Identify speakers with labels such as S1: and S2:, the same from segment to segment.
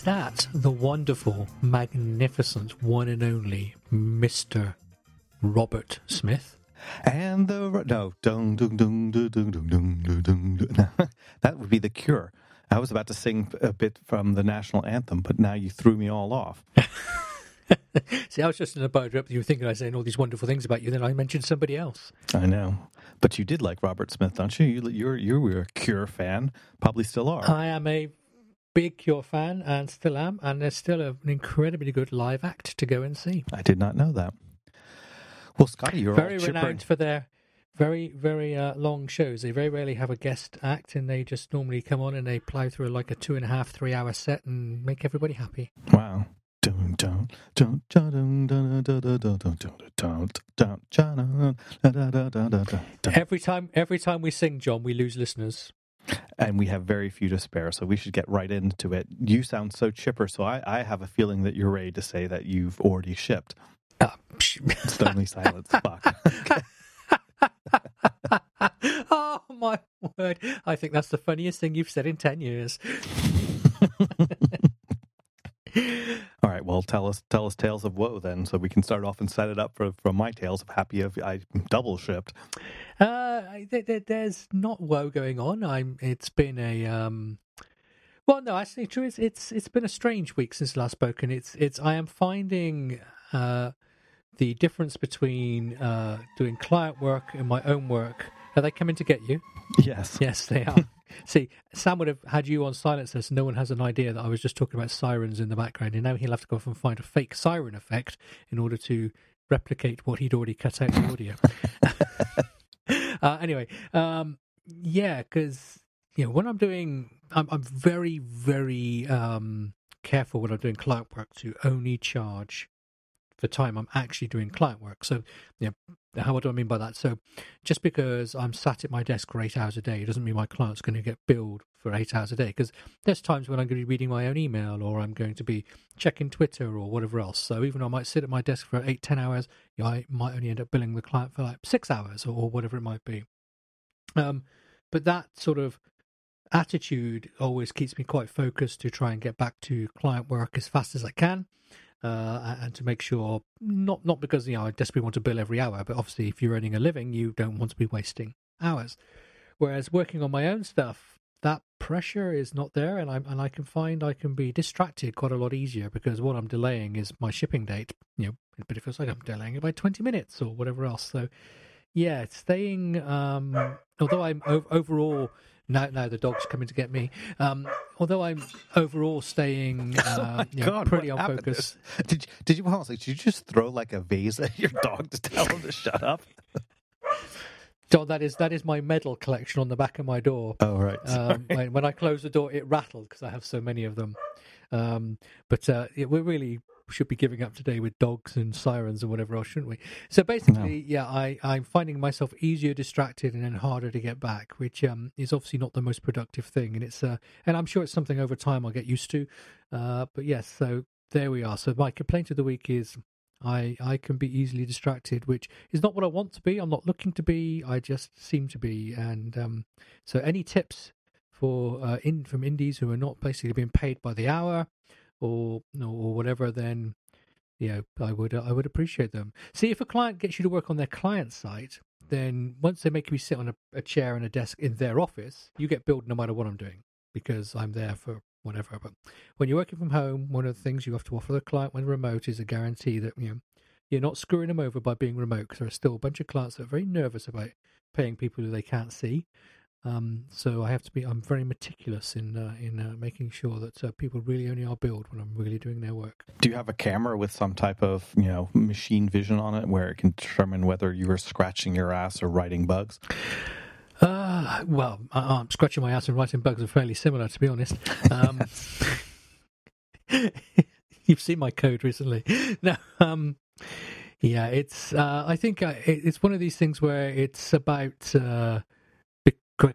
S1: Is that the wonderful, magnificent, one and only Mr. Robert Smith?
S2: And the no, dung, dung, dung, dung, dung, dung, dung, dung, dung. that would be the cure. I was about to sing a bit from the national anthem, but now you threw me all off.
S1: See, I was just in a boat up. You were thinking I was saying all these wonderful things about you. Then I mentioned somebody else.
S2: I know, but you did like Robert Smith, don't you? you you're you were a Cure fan, probably still are.
S1: I am a big Cure fan and still am, and there's still an incredibly good live act to go and see.
S2: I did not know that. Well, Scotty, you're
S1: very renowned for their very very uh, long shows. They very rarely have a guest act, and they just normally come on and they play through like a two and a half three hour set and make everybody happy.
S2: Wow.
S1: Every time, every time we sing, John, we lose listeners.
S2: And we have very few to spare, so we should get right into it. You sound so chipper, so I, I have a feeling that you're ready to say that you've already shipped.
S1: Uh,
S2: Stony silence. Fuck.
S1: oh my word! I think that's the funniest thing you've said in ten years.
S2: Right. Well, tell us tell us tales of woe then, so we can start off and set it up for from my tales of happy of I double shipped.
S1: Uh, I- there- there- there's not woe going on. I'm. It's been a. Um, well, no, actually, true. It's it's it's been a strange week since last spoken. It's it's. I am finding uh, the difference between uh, doing client work and my own work. Are they coming to get you?
S2: Yes.
S1: Yes, they are. See, Sam would have had you on silencer, so no one has an idea that I was just talking about sirens in the background, and now he'll have to go off and find a fake siren effect in order to replicate what he'd already cut out the audio. uh, anyway, um, yeah, because you know when I'm doing, I'm, I'm very, very um, careful when I'm doing client work to only charge for time I'm actually doing client work. So, yeah, how what do I mean by that? So, just because I'm sat at my desk for eight hours a day doesn't mean my client's going to get billed for eight hours a day. Because there's times when I'm going to be reading my own email or I'm going to be checking Twitter or whatever else. So even though I might sit at my desk for eight, ten hours, you know, I might only end up billing the client for like six hours or whatever it might be. Um, but that sort of attitude always keeps me quite focused to try and get back to client work as fast as I can. Uh, and to make sure, not not because you know I desperately want to bill every hour, but obviously if you're earning a living, you don't want to be wasting hours. Whereas working on my own stuff, that pressure is not there, and I and I can find I can be distracted quite a lot easier because what I'm delaying is my shipping date. You know, but it feels like I'm delaying it by 20 minutes or whatever else. So, yeah, staying. Um, although I'm overall now, now the dog's coming to get me. Um, although I'm overall staying uh, you know,
S2: God,
S1: pretty on focus.
S2: Did you, did you honestly? Did you just throw like a vase at your dog to tell him to shut up?
S1: John, that is that is my medal collection on the back of my door.
S2: Oh right.
S1: Um, when, I close the door, it rattled because I have so many of them. Um, but uh, yeah, we really should be giving up today with dogs and sirens and whatever else, shouldn't we? So basically, yeah, I, I'm finding myself easier distracted and then harder to get back, which um, is obviously not the most productive thing. And it's uh, and I'm sure it's something over time I'll get used to. Uh, but yes, so there we are. So my complaint of the week is I I can be easily distracted, which is not what I want to be. I'm not looking to be. I just seem to be. And um, so, any tips for uh, in from indies who are not basically being paid by the hour or or whatever, then know I would I would appreciate them. See, if a client gets you to work on their client site, then once they make me sit on a, a chair and a desk in their office, you get billed no matter what I'm doing because I'm there for whatever. But when you're working from home, one of the things you have to offer the client when remote is a guarantee that you know you're not screwing them over by being remote. Because there are still a bunch of clients that are very nervous about paying people who they can't see. Um, so I have to be. I'm very meticulous in uh, in uh, making sure that uh, people really only are billed when I'm really doing their work.
S2: Do you have a camera with some type of you know machine vision on it where it can determine whether you are scratching your ass or writing bugs?
S1: Uh, well, I, I'm scratching my ass and writing bugs are fairly similar, to be honest. Um, you've seen my code recently. No, um, yeah, it's. Uh, I think uh, it, it's one of these things where it's about uh,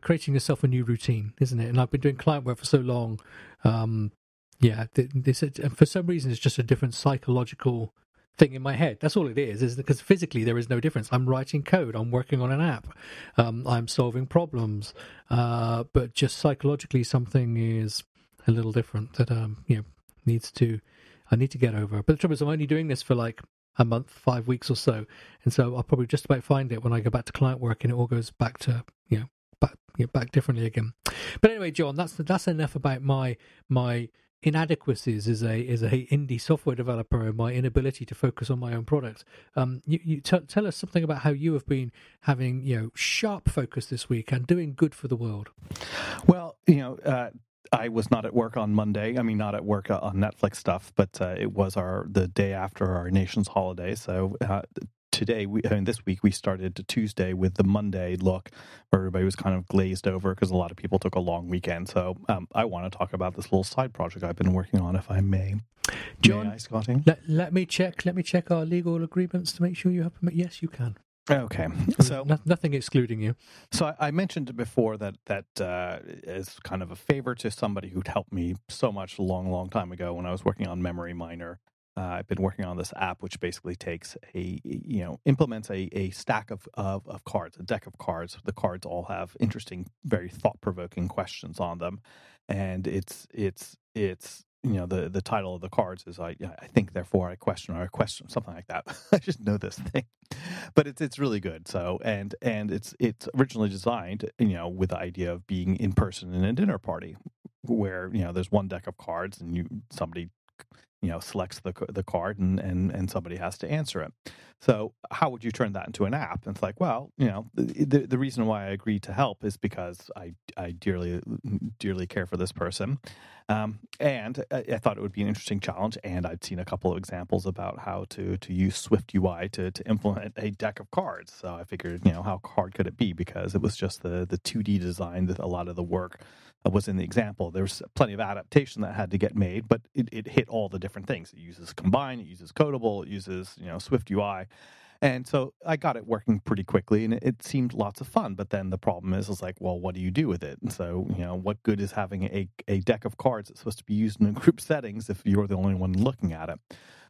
S1: creating yourself a new routine, isn't it? And I've been doing client work for so long. Um, yeah, this for some reason it's just a different psychological thing in my head. That's all it is. Is because physically there is no difference. I'm writing code. I'm working on an app. Um, I'm solving problems. Uh, but just psychologically, something is a little different. That um, you know, needs to I need to get over. But the trouble is, I'm only doing this for like a month, five weeks or so, and so I'll probably just about find it when I go back to client work, and it all goes back to you know back back differently again. But anyway, John, that's that's enough about my my inadequacies as a as a indie software developer and my inability to focus on my own product. Um, you, you t- tell us something about how you have been having you know sharp focus this week and doing good for the world.
S2: Well, you know. Uh, I was not at work on Monday. I mean, not at work uh, on Netflix stuff, but uh, it was our the day after our nation's holiday. So uh, today, we, I mean, this week we started Tuesday with the Monday look, where everybody was kind of glazed over because a lot of people took a long weekend. So um, I want to talk about this little side project I've been working on, if I may.
S1: John,
S2: may I, Scotty?
S1: Let, let me check. Let me check our legal agreements to make sure you have permission. Yes, you can.
S2: Okay, so
S1: no, nothing excluding you.
S2: So I, I mentioned before that that uh, is kind of a favor to somebody who'd helped me so much a long, long time ago when I was working on Memory Miner. Uh, I've been working on this app, which basically takes a you know implements a, a stack of, of, of cards, a deck of cards. The cards all have interesting, very thought provoking questions on them, and it's it's it's you know the the title of the cards is I I think therefore I question or I question something like that. I just know this thing, but it's it's really good. So and and it's it's originally designed you know with the idea of being in person in a dinner party where you know there's one deck of cards and you somebody you know selects the the card and and and somebody has to answer it. So how would you turn that into an app? And it's like, well, you know, the the reason why I agreed to help is because I I dearly dearly care for this person, um, and I, I, thought it would be an interesting challenge. And I'd seen a couple of examples about how to to use Swift UI to to implement a deck of cards. So I figured, you know, how hard could it be? Because it was just the the two D design that a lot of the work was in the example. There's plenty of adaptation that had to get made, but it, it hit all the different things. It uses Combine, it uses Codable, it uses you know Swift UI, and so I got it working pretty quickly, and it, seemed lots of fun. But then the problem is, is like, well, what do you do with it? And so you know, what good is having a a deck of cards that's supposed to be used in a group settings if you're the only one looking at it?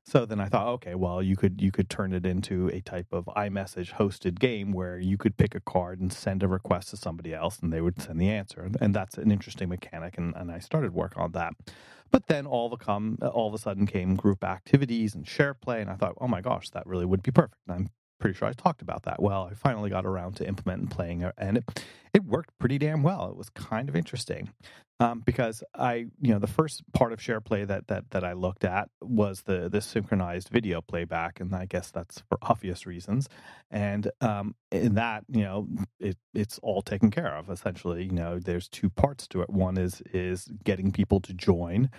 S2: So then I thought, okay, well, you could you could turn it into a type of iMessage hosted game where you could pick a card and send a request to somebody else, and they would send the answer. And that's an interesting mechanic, and, and I started work on that. But then all a come all of a sudden came group activities and SharePlay, and I thought, oh my gosh, that really would be perfect. And I'm pretty sure I talked about that. Well, I finally got around to implement and playing it, and it, it worked pretty damn well. It was kind of interesting um, because I, you know, the first part of SharePlay that that that I looked at was the the synchronized video playback, and I guess that's for obvious reasons. And um, in that, you know, it it's all taken care of. Essentially, you know, there's two parts to it. One is is getting people to join.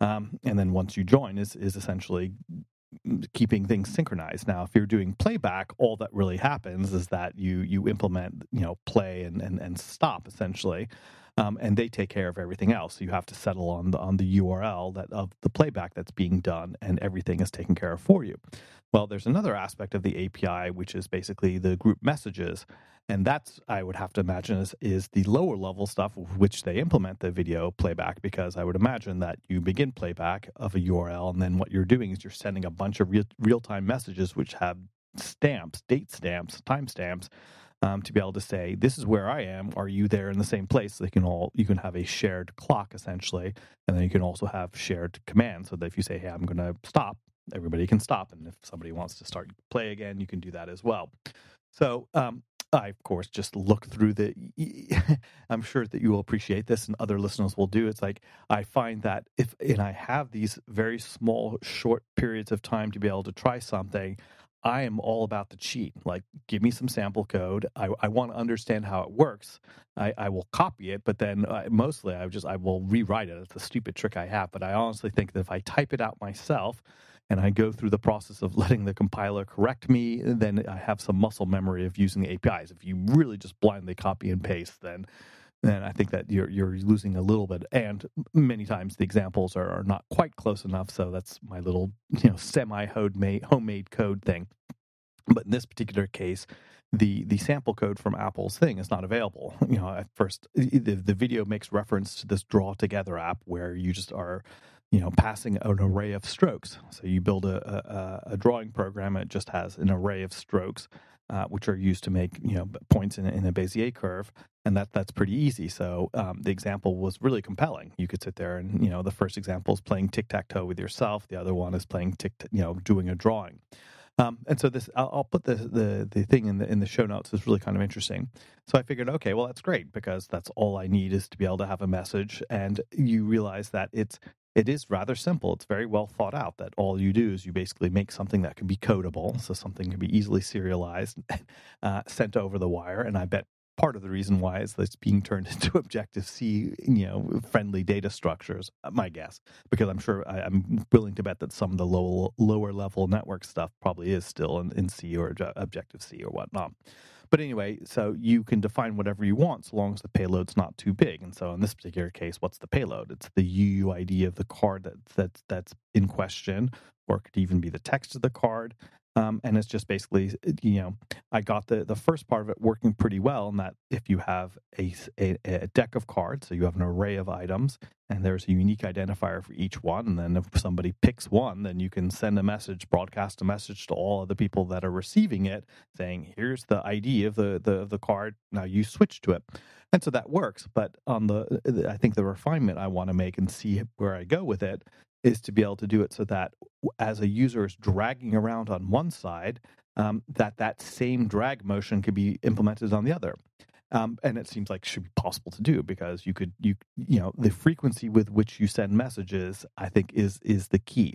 S2: Um, and then once you join is is essentially keeping things synchronized. Now, if you're doing playback, all that really happens is that you you implement you know play and and, and stop essentially. Um, and they take care of everything else. You have to settle on the on the URL that of the playback that's being done, and everything is taken care of for you. Well, there's another aspect of the API, which is basically the group messages, and that's I would have to imagine is, is the lower level stuff which they implement the video playback because I would imagine that you begin playback of a URL and then what you're doing is you're sending a bunch of real time messages which have stamps, date stamps, timestamps. Um, to be able to say this is where I am. Are you there in the same place? So they can all you can have a shared clock essentially, and then you can also have shared commands. So that if you say, "Hey, I'm going to stop," everybody can stop, and if somebody wants to start play again, you can do that as well. So um, I, of course, just look through the. I'm sure that you will appreciate this, and other listeners will do. It's like I find that if, and I have these very small, short periods of time to be able to try something, I am all about the cheat. Like, give me some sample code. I, I want to understand how it works. I, I will copy it, but then uh, mostly I just I will rewrite it. It's a stupid trick I have, but I honestly think that if I type it out myself, and I go through the process of letting the compiler correct me, then I have some muscle memory of using the APIs. If you really just blindly copy and paste, then then I think that you're you're losing a little bit. And many times the examples are, are not quite close enough. So that's my little you know semi homemade homemade code thing. But in this particular case, the the sample code from Apple's thing is not available. You know, at first the, the video makes reference to this draw together app where you just are you know, passing an array of strokes. So you build a, a, a drawing program, it just has an array of strokes. Uh, which are used to make you know points in, in a Bezier curve, and that that's pretty easy. So um, the example was really compelling. You could sit there and you know the first example is playing tic tac toe with yourself. The other one is playing tic you know doing a drawing. Um, and so this, I'll, I'll, put the, the the thing in the in the show notes. is really kind of interesting. So I figured, okay, well that's great because that's all I need is to be able to have a message. And you realize that it's it is rather simple. It's very well thought out. That all you do is you basically make something that can be codable, so something can be easily serialized, uh, sent over the wire. And I bet part of the reason why is that it's being turned into Objective C, you know, friendly data structures. Uh, my guess, because I'm sure I, am willing to bet that some of the low, lower level network stuff probably is still in, in C or Objective C or whatnot. But anyway, so you can define whatever you want so long as the payload's not too big. And so in this particular case, what's the payload? It's the UUID of the card that, that, that's in question, or it could even be the text of the card. Um, and it's just basically, you know, I got the, the first part of it working pretty well And that if you have a, a, a, deck of cards, so you have an array of items, and there's a unique identifier for each one. And then if somebody picks one, then you can send a message, broadcast a message to all of the people that are receiving it saying, here's the ID of the, the, of the card. Now you switch to it. And so that works. But on the, I think the refinement I want to make and see where I go with it is to be able to do it so that as a user is dragging around on one side, um, that that same drag motion could be implemented on the other. Um, and it seems like should be possible to do because you could you you know the frequency with which you send messages I think is is the key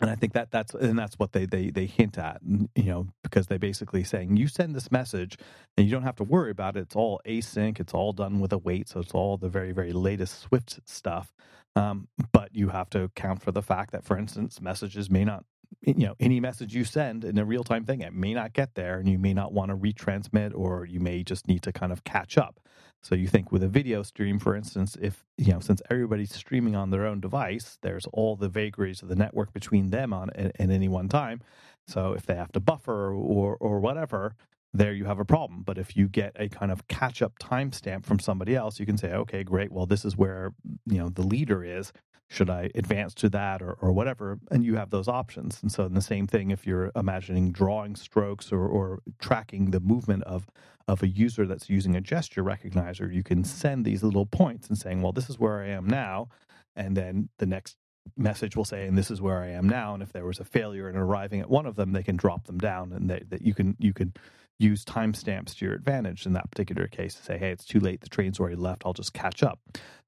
S2: and I think that that's and that's what they they they hint at, you know, because they're basically saying you send this message and you don't have to worry about it. It's all async. It's all done with await, so it's all the very very latest Swift stuff. Um, but you have to account for the fact that, for instance, messages may not, you know, any message you send in a real time thing, it may not get there and you may not want to retransmit or you may just need to kind of catch up. So you think with a video stream, for instance, if, you know, since everybody's streaming on their own device, there's all the vagaries of the network between them on at, at any one time. So if they have to buffer or, or whatever, there you have a problem. But if you get a kind of catch up timestamp from somebody else, you can say, okay, great. Well, this is where you know the leader is. Should I advance to that or, or whatever? And you have those options. And so, in the same thing, if you're imagining drawing strokes or, or tracking the movement of of a user that's using a gesture recognizer, you can send these little points and saying, well, this is where I am now. And then the next message will say, and this is where I am now. And if there was a failure in arriving at one of them, they can drop them down and that you can, you can use timestamps to your advantage in that particular case to say, hey, it's too late. The train's already left. I'll just catch up.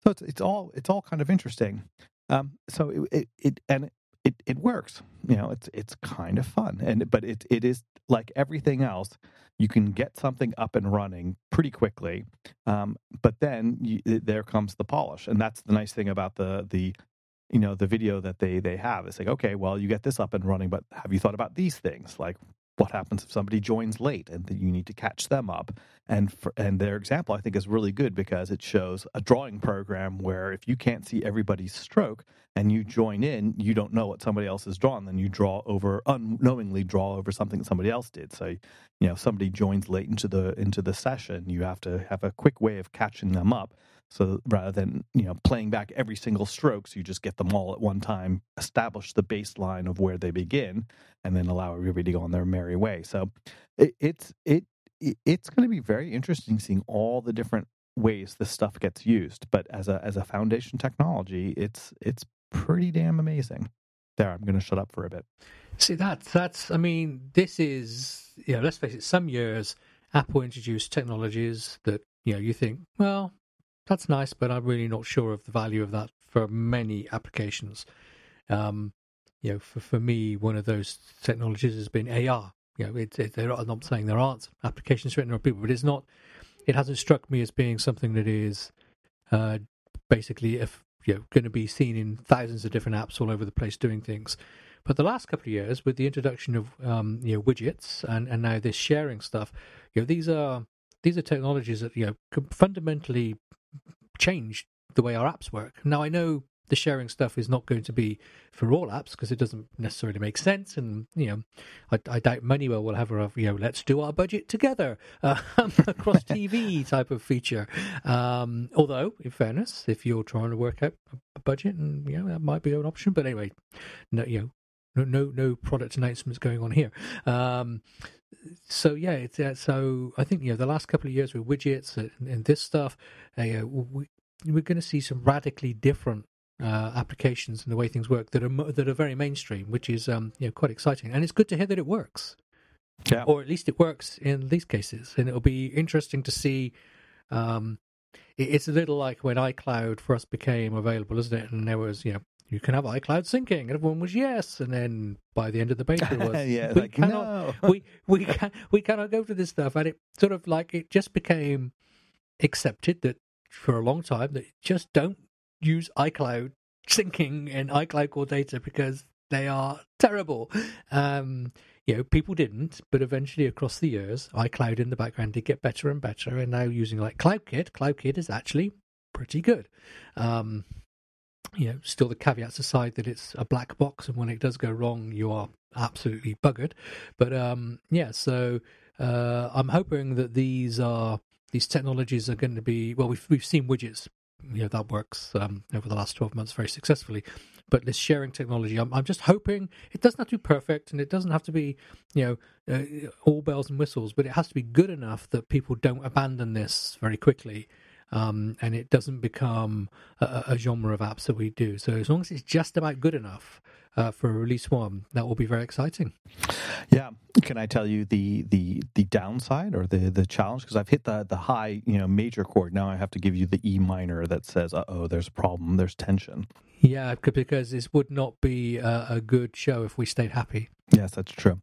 S2: So it's, it's all, it's all kind of interesting. Um, so it, it, it, and it, it works, you know, it's, it's kind of fun. And, but it, it is like everything else. You can get something up and running pretty quickly. Um, but then you, there comes the polish. And that's the nice thing about the, the, you know the video that they they have it's like okay well you get this up and running but have you thought about these things like what happens if somebody joins late and that you need to catch them up. And for, and their example i think is really good because it shows a drawing program where if you can't see everybody's stroke and you join in you don't know what somebody else has drawn then you draw over unknowingly draw over something somebody else did so you know if somebody joins late into the into the session you have to have a quick way of catching them up so rather than you know playing back every single stroke, so you just get them all at one time, establish the baseline of where they begin, and then allow everybody to go on their merry way. So it, it's it it's going to be very interesting seeing all the different ways this stuff gets used. But as a as a foundation technology, it's it's pretty damn amazing. There, I'm going to shut up for a bit.
S1: See that that's I mean this is you know let's face it. Some years Apple introduced technologies that you know you think well that's nice, but I'm really not sure of the value of that for many applications. Um, you know, for, for me, one of those technologies has been AR. You know, it, it, I'm not saying there aren't applications written on people, but it's not. It hasn't struck me as being something that is uh, basically if you know going to be seen in thousands of different apps all over the place doing things. But the last couple of years, with the introduction of um, you know widgets and, and now this sharing stuff, you know these are these are technologies that you know fundamentally change the way our apps work. Now, I know the sharing stuff is not going to be for all apps because it doesn't necessarily make sense. And, you know, I, I doubt Moneywell will have a, you know, let's do our budget together uh, across TV type of feature. Um, although, in fairness, if you're trying to work out a budget, and, you know, that might be an option. But anyway, no, you know, no no, no product announcements going on here. Um, so yeah, it's uh, so I think you know the last couple of years with widgets and, and this stuff, uh, we, we're going to see some radically different uh, applications and the way things work that are that are very mainstream, which is um, you know quite exciting, and it's good to hear that it works.
S2: Yeah.
S1: Or at least it works in these cases, and it'll be interesting to see. Um, it's a little like when iCloud first became available, isn't it? And there was you know you can have iCloud syncing, and everyone was yes, and then by the end of the beta was
S2: yeah,
S1: we
S2: like,
S1: cannot
S2: no.
S1: we we can we cannot go to this stuff, and it sort of like it just became accepted that for a long time that just don't use iCloud syncing and iCloud core data because they are terrible. Um, you know, people didn't, but eventually across the years, iCloud in the background did get better and better, and now using like CloudKit, CloudKit is actually pretty good. Um, you know, still the caveats aside that it's a black box, and when it does go wrong, you are absolutely buggered. But um, yeah, so uh, I'm hoping that these are these technologies are going to be well. We've we've seen widgets, you know, that works um, over the last 12 months very successfully. But this sharing technology, I'm I'm just hoping it doesn't have to be perfect, and it doesn't have to be you know uh, all bells and whistles, but it has to be good enough that people don't abandon this very quickly um, and it doesn't become a, a, genre of apps that we do. So as long as it's just about good enough uh, for release one, that will be very exciting.
S2: Yeah, can I tell you the the the downside or the the challenge? Because I've hit the the high you know major chord. Now I have to give you the E minor that says, "Uh oh, there's a problem. There's tension."
S1: Yeah, because this would not be a, a good show if we stayed happy.
S2: Yes, that's true.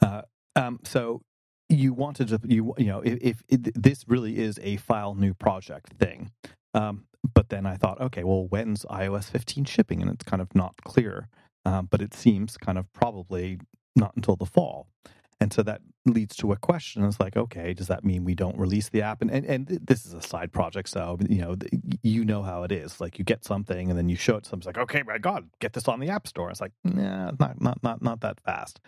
S2: Uh, um, so you wanted to you you know if, if it, this really is a file new project thing um, but then i thought okay well when's ios 15 shipping and it's kind of not clear um, but it seems kind of probably not until the fall. And so that leads to a question it's like okay does that mean we don't release the app? And, and and this is a side project so you know you know how it is. Like you get something and then you show it to someone's like okay my god get this on the app store. It's like nah not not not not that fast.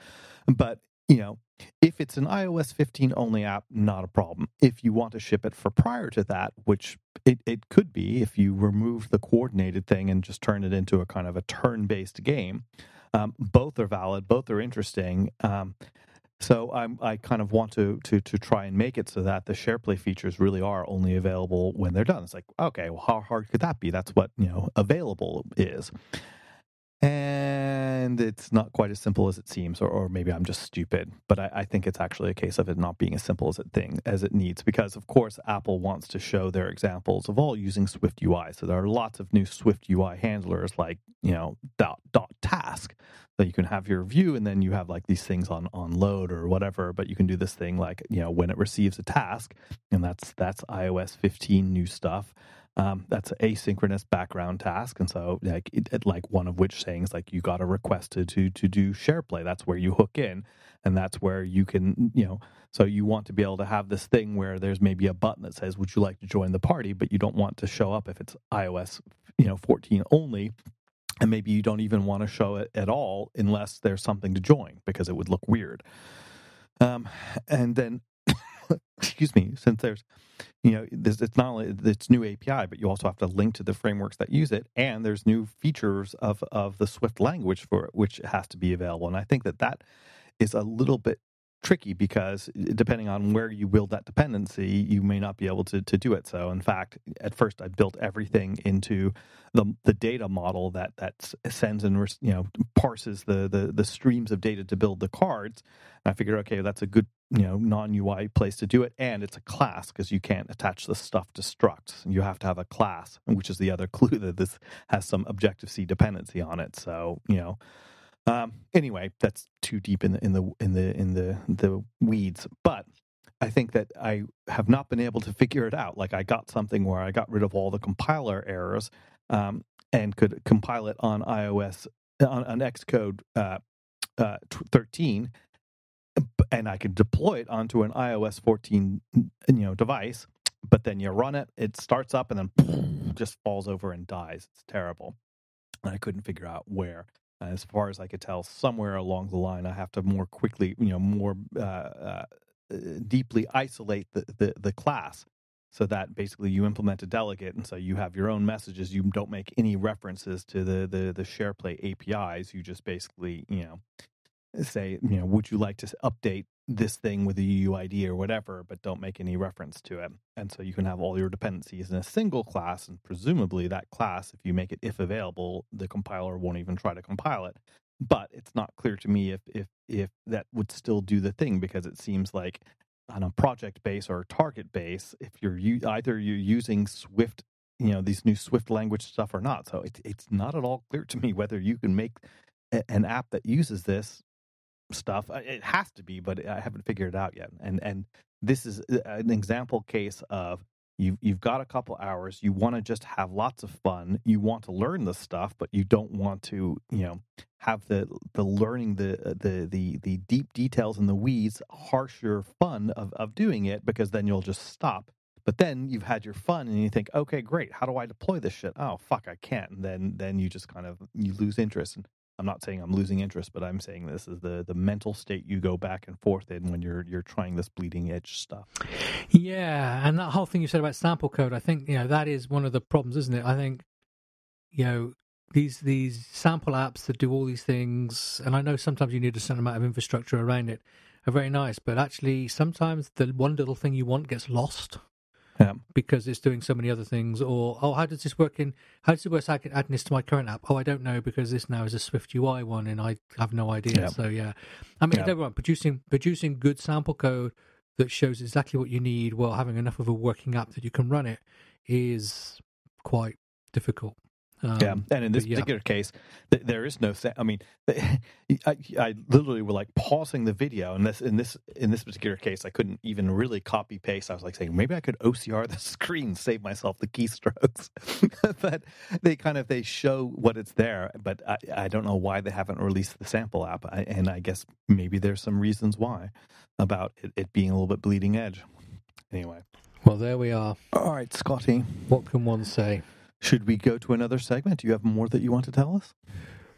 S2: But you know, if it's an iOS 15 only app, not a problem. If you want to ship it for prior to that, which it, it could be if you remove the coordinated thing and just turn it into a kind of a turn based game, um, both are valid, both are interesting. Um, so I'm, I kind of want to, to to try and make it so that the SharePlay features really are only available when they're done. It's like, okay, well, how hard could that be? That's what you know available is and it's not quite as simple as it seems or, or maybe i'm just stupid but I, I, think it's actually a case of it not being as simple as it thing as it needs because of course apple wants to show their examples of all using swift ui so there are lots of new swift ui handlers like you know dot, dot task that you can have your view and then you have like these things on on load or whatever but you can do this thing like you know when it receives a task and that's that's ios 15 new stuff um, that's an asynchronous background task, and so like it, it, like one of which things like you got a request to to to do SharePlay. That's where you hook in, and that's where you can you know. So you want to be able to have this thing where there's maybe a button that says, "Would you like to join the party?" But you don't want to show up if it's iOS you know 14 only, and maybe you don't even want to show it at all unless there's something to join because it would look weird. Um, and then excuse me, since there's, you know, this, it's not only it's new API, but you also have to link to the frameworks that use it, and there's new features of of the Swift language for it, which has to be available. And I think that that is a little bit tricky because eh, depending on where you build that dependency, you may not be able to, to do it. So, in fact, at first I built everything into the the data model that that sends and you know parses the the, the streams of data to build the cards. And I figured, okay, that's a good you know non UI place to do it, and it's a class because you can't attach the stuff to structs. You have to have a class, which is the other clue that this has some Objective C dependency on it. So you know. Um, anyway, that's too deep in the in the in the in the the weeds. But I think that I have not been able to figure it out. Like I got something where I got rid of all the compiler errors um, and could compile it on iOS on, on Xcode uh, uh, 13, and I could deploy it onto an iOS 14 you know device. But then you run it, it starts up, and then just falls over and dies. It's terrible. And I couldn't figure out where as far as I could tell, somewhere along the line, I have to more quickly, you know, more uh, uh, deeply isolate the, the, the class so that basically you implement a delegate, and so you have your own messages. You don't make any references to the the the SharePlay APIs. You just basically you know say you know would you like to update this thing with a UUID or whatever, but don't make any reference to it. And so you can have all your dependencies in a single class, and presumably that class, if you make it if available, the compiler won't even try to compile it. But it's not clear to me if if if that would still do the thing because it seems like on a project base or target base if you're either you're using Swift, you know, these new Swift language stuff or not. So it's it's not at all clear to me whether you can make an app that uses this stuff. Uh, it has to be, but I haven't figured it out yet. And and this is uh, an example case of You've you've got a couple hours. You want to just have lots of fun. You want to learn the stuff, but you don't want to, you know, have the the learning the the the the deep details and the weeds harsher fun of of doing it because then you'll just stop. But then you've had your fun and you think, okay, great. How do I deploy this shit? Oh fuck, I can't. And then then you just kind of you lose interest. And I'm not saying I'm losing interest, but I'm saying this is the the mental state you go back and forth in when you're you're trying this bleeding edge stuff.
S1: Yeah, and that whole thing you said about sample code, I think you know that is one of the problems, isn't it? I think you know these these sample apps that do all these things, and I know sometimes you need a certain amount of infrastructure around it, are very nice, but actually sometimes the one little thing you want gets lost
S2: yeah.
S1: because it's doing so many other things. Or oh, how does this work in? How does it work I get adding this to my current app? Oh, I don't know because this now is a Swift UI one, and I have no idea. Yeah. So yeah, I mean, yeah. don't producing producing good sample code that shows exactly what you need while having enough of a working app that you can run it is quite difficult.
S2: Um, yeah, and in this yeah. particular case, th- there is no. Sa- I mean, I, I literally were like pausing the video, and this in this in this particular case, I couldn't even really copy paste. I was like saying maybe I could OCR the screen, save myself the keystrokes. but they kind of they show what it's there, but I, I don't know why they haven't released the sample app, I, and I guess maybe there's some reasons why about it, it being a little bit bleeding edge. Anyway.
S1: Well, there we are.
S2: All right, Scotty.
S1: What can one say?
S2: Should we go to another segment? Do you have more that you want to tell us?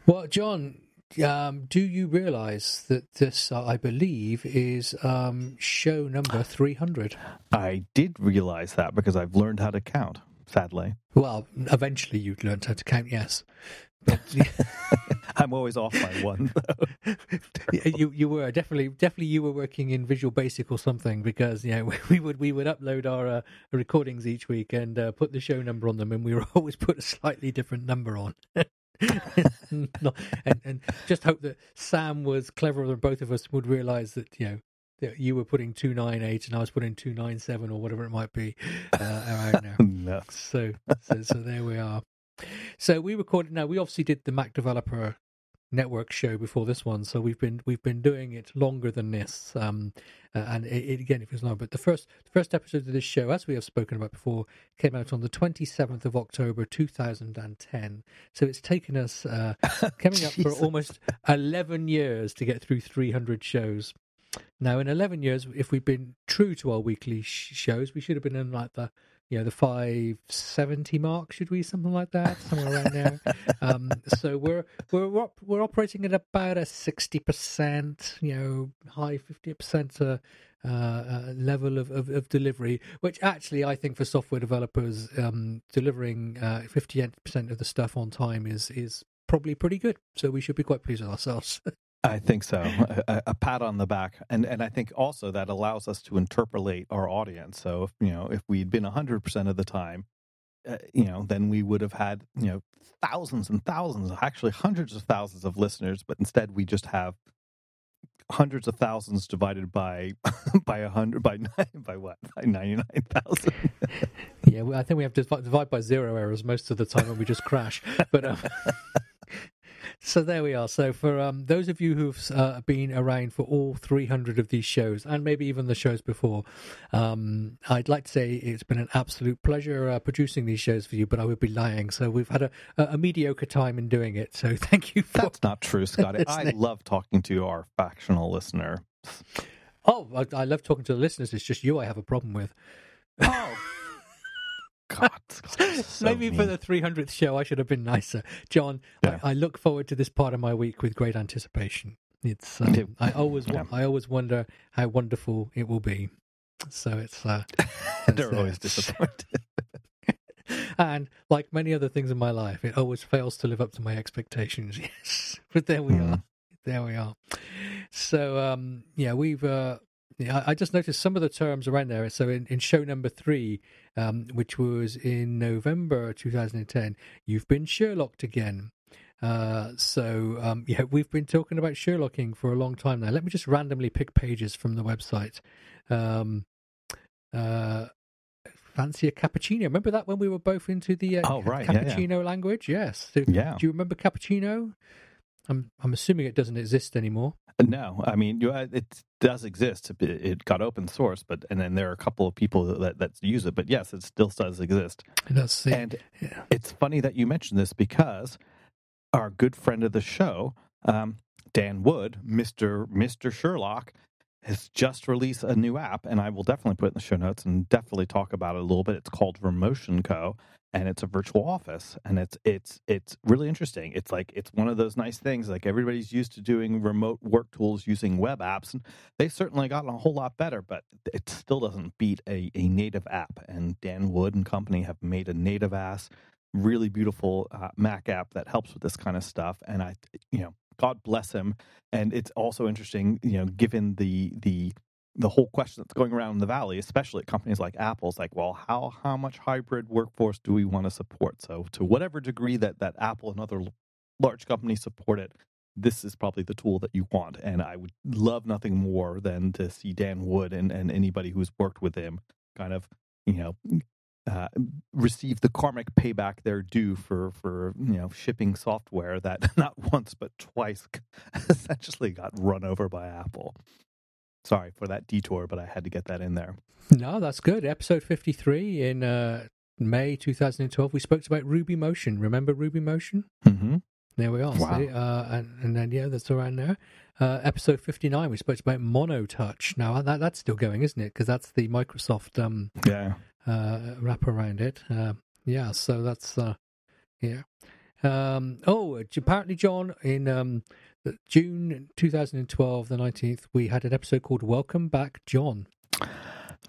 S1: Well, John, um, do you realize that this, uh, I believe, is um, show number 300?
S2: I did realize that because I've learned how to count, sadly.
S1: Well, eventually you learned how to count, yes.
S2: I'm always off by one.
S1: you you were definitely definitely you were working in Visual Basic or something because you know we would we would upload our uh, recordings each week and uh, put the show number on them, and we would always put a slightly different number on. and, and just hope that Sam was cleverer than both of us would realize that you know that you were putting 298 and I was putting 297 or whatever it might be uh, around now.
S2: no.
S1: So, so, so there we are. So we recorded. Now we obviously did the Mac Developer Network show before this one, so we've been we've been doing it longer than this. Um, uh, and it, it, again, it was long. But the first the first episode of this show, as we have spoken about before, came out on the twenty seventh of October, two thousand and ten. So it's taken us uh, coming up for almost eleven years to get through three hundred shows. Now, in eleven years, if we've been true to our weekly sh- shows, we should have been in like the you know the 570 mark should we? Something like that somewhere around there. Um, so we're we're we're operating at about a 60% you know high 50% uh, uh, uh, level of, of, of, delivery which actually i think for software developers um, delivering 58% uh, of the stuff on time is is probably pretty good. So we should be quite pleased with ourselves
S2: I think so. A, a, pat on the back, and and I think also that allows us to interpolate our audience. So if you know if we'd been hundred percent of the time, uh, you know, then we would have had you know thousands and thousands, actually hundreds of thousands of listeners. But instead, we just have hundreds of thousands divided by by a hundred by nine, by what by ninety nine thousand.
S1: yeah, I think we have to divide by zero errors most of the time, and we just crash. But. Um... So there we are. So for um, those of you who've uh, been around for all 300 of these shows, and maybe even the shows before, um, I'd like to say it's been an absolute pleasure uh, producing these shows for you. But I would be lying. So we've had a, a, a mediocre time in doing it. So thank you. For
S2: That's not true, Scotty. I love talking to our factional listener.
S1: Oh, I, I love talking to the listeners. It's just you I have a problem with.
S2: Oh. God,
S1: so maybe mean. for the 300th show, I should have been nicer, John. Yeah. I, I, look forward to this part of my week with great anticipation. It's um, I always yeah. I always wonder how wonderful it will be. So it's uh,
S2: They're
S1: uh,
S2: always disappointed.
S1: and like many other things in my life, it always fails to live up to my expectations. Yes, but there we
S2: Hmm.
S1: are. There we are. So um, yeah, we've. Uh, yeah, I I just noticed some of the terms around there. So in, in show number three, um, which was in November 2010, you've been Sherlocked again. Uh, so um, yeah, we've been talking about Sherlocking for a long time now. Let me just randomly pick pages from the website. Um, uh, fancy a cappuccino? Remember that when we were both into the uh,
S2: Oh, right, yeah, yeah.
S1: cappuccino language? Yes. So,
S2: Yeah.
S1: Do you remember cappuccino? I'm I'm assuming it doesn't exist anymore.
S2: No, I mean uh, it does exist. It, it got open source, but and then there are a couple of people that that use it. But yes, it still does exist.
S1: That's the
S2: And
S1: yeah.
S2: it's funny that you mentioned this because our good friend of the show, um, Dan Wood, Mister Mister Sherlock, has just released a new app, and I will definitely put it in the show notes and definitely talk about it a little bit. It's called Remotion Co. And it's a virtual office, and it's it's it's really interesting. It's like it's one of those nice things. Like everybody's used to doing remote work tools using web apps, and they've certainly gotten a whole lot better. But it still doesn't beat a, a native app. And Dan Wood and company have made a native ass really beautiful uh, Mac app that helps with this kind of stuff. And I, you know, God bless him. And it's also interesting, you know, given the the the whole question that's going around in the valley, especially at companies like Apple's, like, well, how how much hybrid workforce do we want to support? So, to whatever degree that that Apple and other large companies support it, this is probably the tool that you want. And I would love nothing more than to see Dan Wood and, and anybody who's worked with him kind of, you know, uh, receive the karmic payback they're due for for you know shipping software that not once but twice essentially got run over by Apple. Sorry for that detour, but I had to get that in there.
S1: No, that's good. Episode 53 in uh, May 2012, we spoke about RubyMotion. Remember RubyMotion?
S2: Mm-hmm.
S1: There we are.
S2: Wow.
S1: See? Uh, and, and then, yeah, that's around there. Uh, episode 59, we spoke about MonoTouch. Now, that, that's still going, isn't it? Because that's the Microsoft um,
S2: Yeah.
S1: uh, wrap around it. Uh, yeah, so that's, uh, yeah. Um, oh, apparently, John, in um, June 2012, the 19th, we had an episode called Welcome Back, John.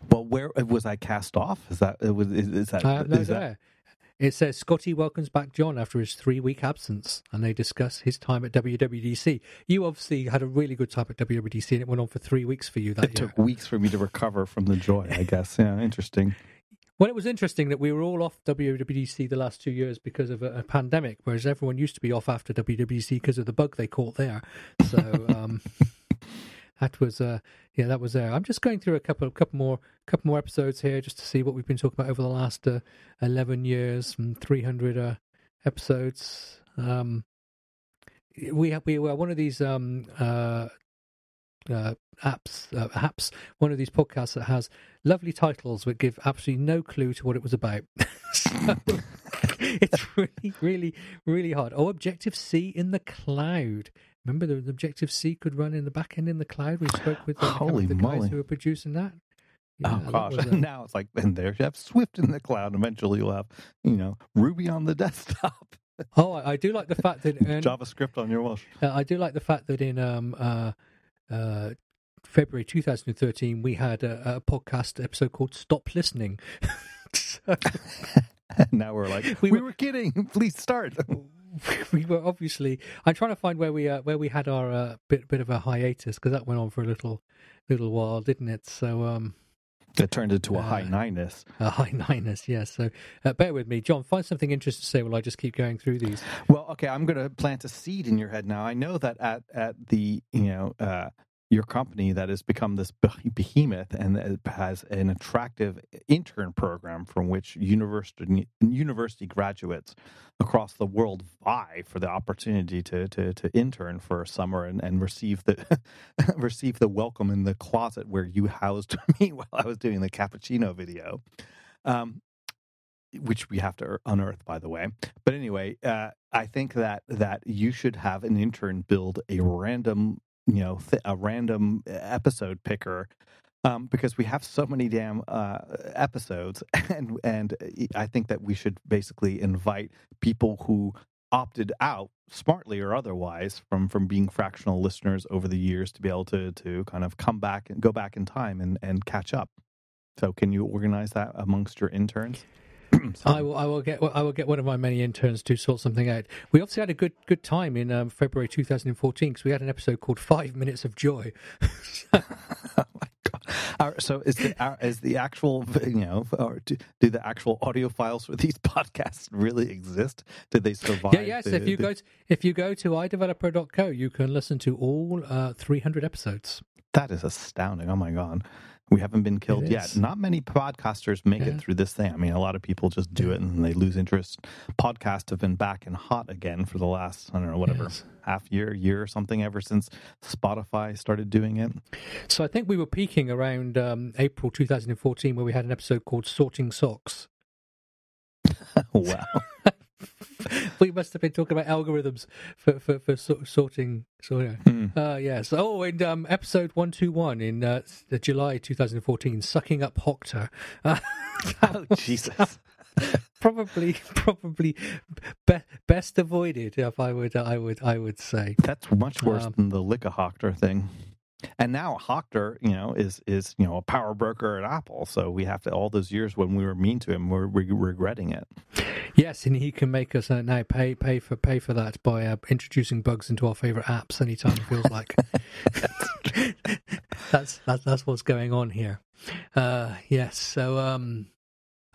S2: Well, where uh, was I cast off? Is that it was? Is, is that?
S1: I have no
S2: is that-
S1: It says Scotty welcomes back John after his three week absence, and they discuss his time at WWDC. You obviously had a really good time at WWDC, and it went on for three weeks for you that
S2: It
S1: year.
S2: took weeks for me to recover from the joy. I guess. Yeah. Interesting.
S1: Well, it was interesting that we were all off WWDC the last two years because of a, a pandemic, whereas everyone used to be off after WWDC because of the bug they caught there. So um, that was, uh, yeah, that was there. I'm just going through a couple, couple more, couple more episodes here just to see what we've been talking about over the last uh, 11 years and 300 uh, episodes. Um, we have we were one of these um, uh, uh, apps, uh, apps, one of these podcasts that has lovely titles but give absolutely no clue to what it was about. so it's really, really, really hard. Oh, Objective C in the cloud. Remember the, Objective C could run in the back end in the cloud. We spoke with the, a couple of
S2: Holy
S1: the guys who were producing that. Yeah,
S2: oh gosh!
S1: uh,
S2: now it's like, and there you have Swift in the cloud. Eventually, you'll have, you know, Ruby on the desktop,
S1: oh, I, I do like the fact that and,
S2: JavaScript on your watch.
S1: Uh, I do like the fact that in um, uh, February 2013 we had a, a podcast episode called "Stop Listening." so
S2: now we're like,
S1: We
S2: we,
S1: were-
S2: were kidding. Please start.
S1: we were obviously. I'm trying to find where we uh, where we had our uh, bit bit of a hiatus because that went on for a little little while, didn't it? So um,
S2: It turned into a high
S1: Uh,
S2: nighness.
S1: a high niners, yes. So uh, bear with me, John. Find something interesting to say while I just keep going through these.
S2: Well, okay, I'm going to plant a seed in your head now. I know that at at the you know uh, your company that has become this behemoth and has an attractive intern program from which university university graduates across the world vie for the opportunity to to, to intern for a summer and, and receive the receive the welcome in the closet where you housed me while I was doing the cappuccino video. Um, which we have to unearth, by the way. But anyway, uh, I think that that you should have an intern build a random, you know, th- a random episode picker. Um, because we have so many damn uh, episodes, and and I think that we should basically invite people who opted out, smartly or otherwise, from from being fractional listeners over the years to be able to to kind of come back and go back in time and and catch up. So can you organize that amongst your interns?
S1: I will. I will get. I will get one of my many interns to sort something out. We obviously had a good good time in um, February 2014 because we had an episode called Five Minutes of Joy.
S2: oh my god! Our, so is the is the actual you know or do, do the actual audio files for these podcasts really exist? Did they survive?
S1: Yeah. Yes.
S2: the-
S1: if you
S2: the-
S1: go to, if you go to iDeveloper.co, you can listen to all uh, 300 episodes.
S2: that is astounding. Oh my god. We haven't been killed yet. Not many podcasters make
S1: Yeah.
S2: it through this thing. I mean, a lot of people just do it and they lose interest. Podcasts have been back and hot again for the last, I don't know, whatever,
S1: Yes.
S2: half year, year or something ever since Spotify started doing it.
S1: So I think we were peaking around um, April 2014, where we had an episode called "Sorting Socks."
S2: wow.
S1: we must have been talking about algorithms for for, for sort- sorting. sorting.
S2: Hmm.
S1: Uh, yes. Oh, and um, episode one two one in uh, the July 2014, sucking up Hoctor. Uh,
S2: Oh, Jesus.
S1: probably, probably be- best avoided. If I would, I would, I would say.
S2: That's much worse
S1: Um,
S2: than the Lickahoctor thing. And now Hoctor, you know, is is you know a power broker at Apple. So we have to all those years when we were mean to him, we're, we're regretting it.
S1: Yes, and he can make us uh, now pay pay for pay for that by uh, introducing bugs into our favorite apps anytime it feels like. that's that's that's what's going on here. Uh, yes, so um,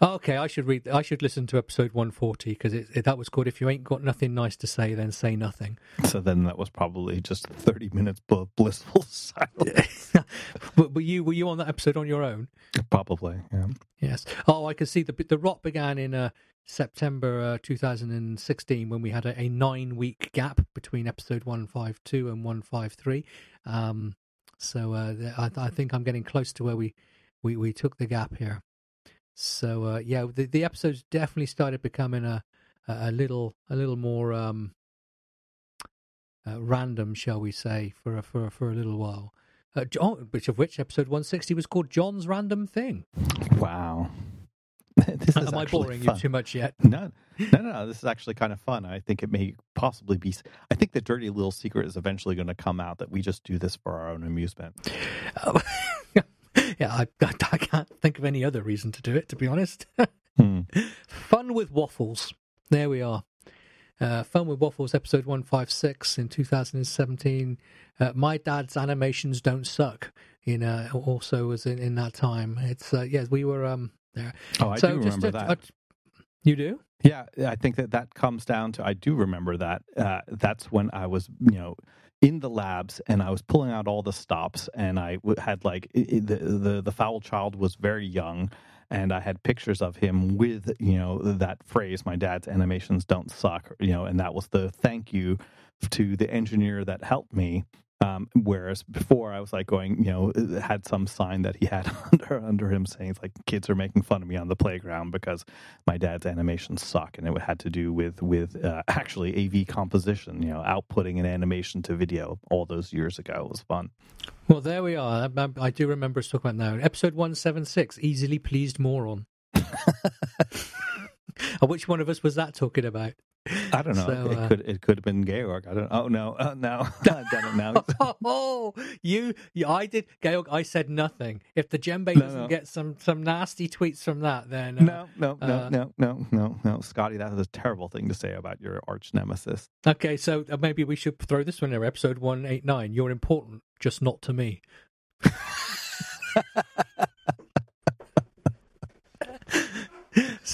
S1: okay, I should read. I should listen to episode one forty because that was called "If you ain't got nothing nice to say, then say nothing."
S2: So then that was probably just thirty minutes of blissful silence.
S1: but were you were you on that episode on your own?
S2: probably. Yeah.
S1: Yes. Oh, I can see the the rot began in uh, September uh, 2016 when we had a, a nine week gap between episode 152 and 153. Um, so uh, I, I think I'm getting close to where we, we, we took the gap here. So uh, yeah, the, the episodes definitely started becoming a a a little a little more um, uh, random, shall we say, for a, for a, for a little while. Uh, John, which of which episode 160 was called John's Random Thing.
S2: Wow. this is
S1: Am I boring
S2: fun.
S1: you too much yet?
S2: No, no, no, no. This is actually kind of fun. I think it may possibly be. I think the dirty little secret is eventually going to come out that we just do this for our own amusement.
S1: Oh, yeah, I, I, I can't think of any other reason to do it, to be honest.
S2: Hmm.
S1: Fun with Waffles. There we are. Uh, Fun with Waffles, episode 156 in 2017. Uh, My Dad's Animations Don't Suck. You know, also was in, in that time. It's, uh, yes, we were um there.
S2: Oh, I
S1: so
S2: do remember
S1: a-
S2: that.
S1: a- you do?
S2: Yeah, I think that that comes down to I do remember that. Uh, that's when I was, you know, in the labs and I was pulling out all the stops, and I had like the the the foul child was very young, and I had pictures of him with you know that phrase, "My dad's animations don't suck," you know, and that was the thank you to the engineer that helped me. Um, whereas before I was like going, you know, had some sign that he had under under him saying it's like kids are making fun of me on the playground because my dad's animations suck, and it had to do with with uh, actually AV composition, you know, outputting an animation to video all those years ago. It was fun.
S1: Well, there we are. I, I, I do remember us talking about now. Episode 176, Easily Pleased Moron. Uh, Which one of us was that talking about?
S2: I don't know.
S1: So,
S2: it
S1: uh,
S2: could it could have been Georg. I don't. Oh no, oh, no, I've done it now.
S1: oh, you, you, I did, Georg. I said nothing. If the djembe
S2: No,
S1: doesn't
S2: no.
S1: get some some nasty tweets from that, then uh,
S2: No, no, no,
S1: uh,
S2: no, no, no, no, Scotty. that is a terrible thing to say about your arch nemesis.
S1: Okay, so uh, maybe we should throw this one in there. Episode one eight nine. You're important, just not to me.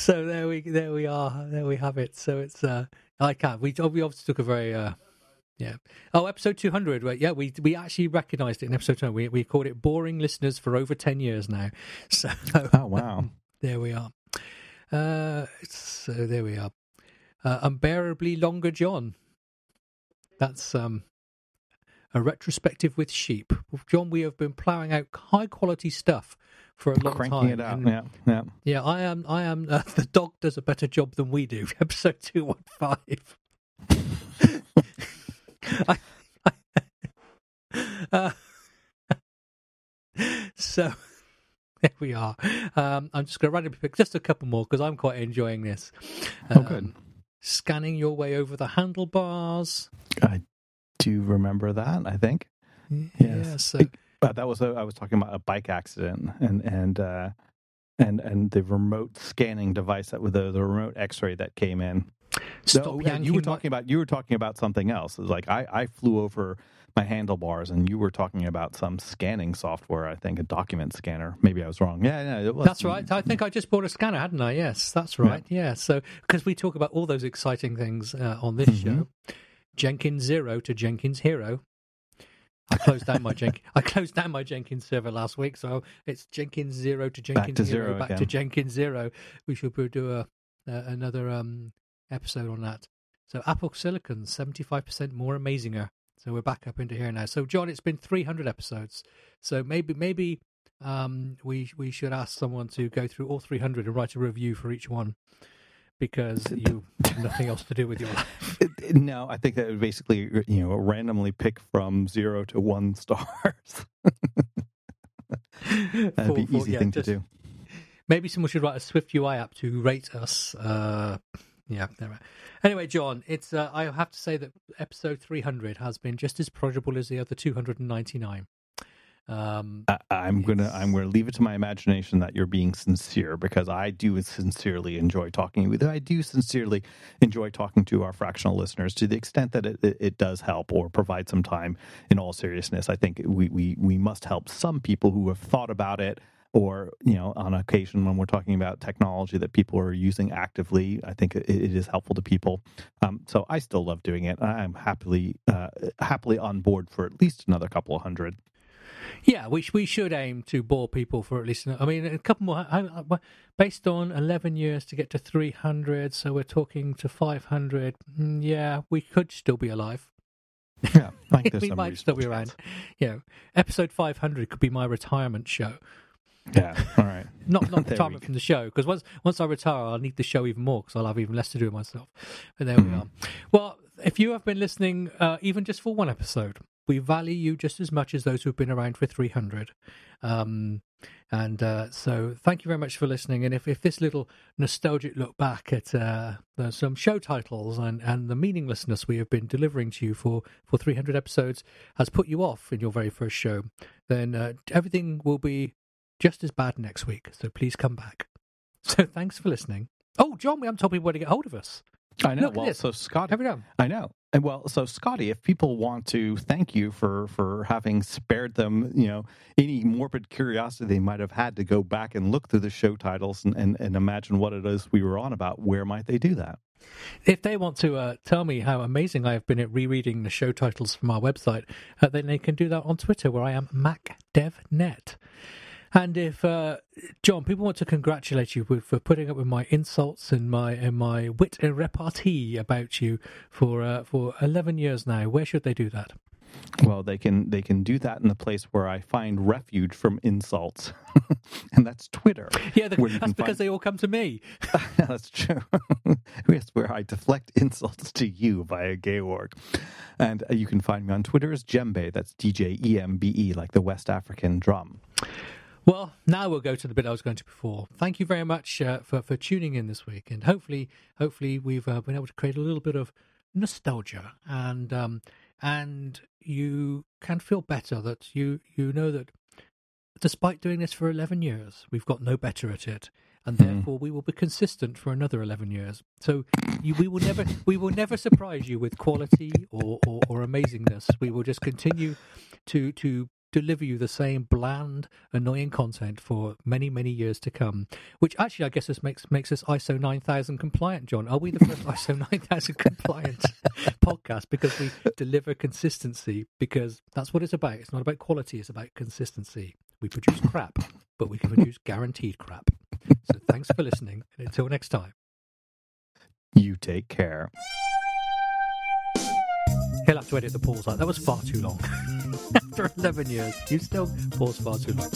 S1: So there we there we are. There we have it. So it's uh I can't. We we obviously took a very uh yeah. Oh, episode two hundred. Right? Yeah, we we actually recognised it in episode two. We we called it boring listeners for over ten years now. So
S2: Oh wow.
S1: there we are. Uh, so there we are. Uh, unbearably longer John. That's um a retrospective with sheep. John, we have been ploughing out high quality stuff for a long
S2: Cranking
S1: time.
S2: it out.
S1: and-
S2: Yeah, yeah.
S1: yeah, I am. I am. Uh, the dog does a better job than we do. Episode two one five. I, I, uh, so there we are. Um, I'm just going to randomly pick just a couple more because I'm quite enjoying this.
S2: Oh, good.
S1: Um, Scanning your way over the handlebars.
S2: I do remember that. I think.
S1: Yeah. So
S2: Uh, that was a, I was talking about a bike accident, and and uh, and and the remote scanning device that with the, the remote X-ray that came in.
S1: So
S2: No, you were talking about you were talking about something else. It was like I, I flew over my handlebars, and you were talking about some scanning software. I think a document scanner. Maybe I was wrong. Yeah, yeah, it was.
S1: That's right. I think I just bought a scanner, hadn't I? Yes, that's right. Yeah. So because we talk about all those exciting things uh, on this
S2: Mhm.
S1: show, Jenkins Zero to Jenkins Hero. I closed down my Jenkins. I closed down my Jenkins server last week, so it's Jenkins Zero to Jenkins
S2: to
S1: Hero,
S2: zero
S1: back to. Jenkins Zero. We should do a, uh, another um, episode on that. So Apple Silicon, seventy five percent more amazinger. So we're back up into here now. So John, it's been three hundred episodes. So maybe maybe um, we we should ask someone to go through all 300 and write a review for each one because you have nothing else to do with your life.
S2: No, I think that would basically you know randomly pick from zero to one stars. That'd be easy
S1: yeah,
S2: thing
S1: just-
S2: to do.
S1: Maybe someone should write a Swift UI app to rate us. Uh, yeah. never mind. Anyway, John, it's uh, I have to say that episode 300 has been just as pleasurable as the other 299. Um,
S2: I, I'm gonna I'm gonna leave it to my imagination that you're being sincere because I do sincerely enjoy talking with you. I do sincerely enjoy talking to our fractional listeners to the extent that it, it, it does help or provide some time. In all seriousness, I think we, we we must help some people who have thought about it or you know on occasion when we're talking about technology that people are using actively i think it, it is helpful to people um, so i still love doing it i'm happily uh, happily on board for at least another couple of hundred
S1: Yeah, we sh- we should aim to bore people for at least. I mean, a couple more. I, I, I- based on eleven years to get to three hundred, so we're talking to five hundred. Mm, yeah, we could still be alive.
S2: yeah i think
S1: we might still be around. You episode five hundred could be my retirement show.
S2: Yeah. All right.
S1: Not not retirement from the show because once once I retire, I'll need the show even more because I'll have even less to do with myself. But there we
S2: Mhm.
S1: are. Well, if you have been listening, uh, even just for one episode, we value you just as much as those who've been around for three hundred. Um, and uh, so, thank you very much for listening. And if, if this little nostalgic look back at uh, some show titles and, and the meaninglessness we have been delivering to you for, for 300 episodes has put you off in your very first show, then uh, everything will be just as bad next week. So please come back. So thanks for listening. Oh, John, we haven't told people where to get hold of us.
S2: I know.
S1: Look at
S2: well,
S1: this.
S2: so Scott,
S1: Have we done?
S2: I know. And well, so Scotty, if people want to thank you for for having spared them, you know, any morbid curiosity they might have had to go back and look through the show titles and, and, and imagine what it is we were on about, where might they do that?
S1: If they want to uh, tell me how amazing I have been at rereading the show titles from our website, uh, then they can do that on Twitter, where I am MacDevNet. And if uh, John, people want to congratulate you for putting up with my insults and my and my wit and repartee about you for uh, for eleven years now, where should they do that?
S2: Well, they can they can do that in the place where I find refuge from insults, and that's Twitter.
S1: Yeah, the, that's because
S2: find-
S1: they all come to me.
S2: That's true. yes, where I deflect insults to you via Georg. And uh, you can find me on Twitter as Djembe. That's D J E M B E, like the West African drum.
S1: Well, now we'll go to the bit I was going to before. Thank you very much uh, for for tuning in this week, and hopefully, hopefully we've uh, been able to create a little bit of nostalgia, and um, and you can feel better that you you know that despite doing this for eleven years, we've got no better at it, and
S2: Hmm.
S1: therefore we will be consistent for another eleven years. So you, we will never we will never surprise you with quality or, or, or amazingness. We will just continue to to deliver you the same bland, annoying content for many, many years to come. Which actually, I guess, this makes makes us ISO nine thousand compliant. John, are we the first ISO nine thousand compliant podcast because we deliver consistency? Because that's what it's about. It's not about quality; it's about consistency. We produce crap, but we can produce guaranteed crap. So thanks for listening, and until next time.
S2: You take care.
S1: He'll have to edit the pause out. That was far too long. After 11 years, you still pause far too long.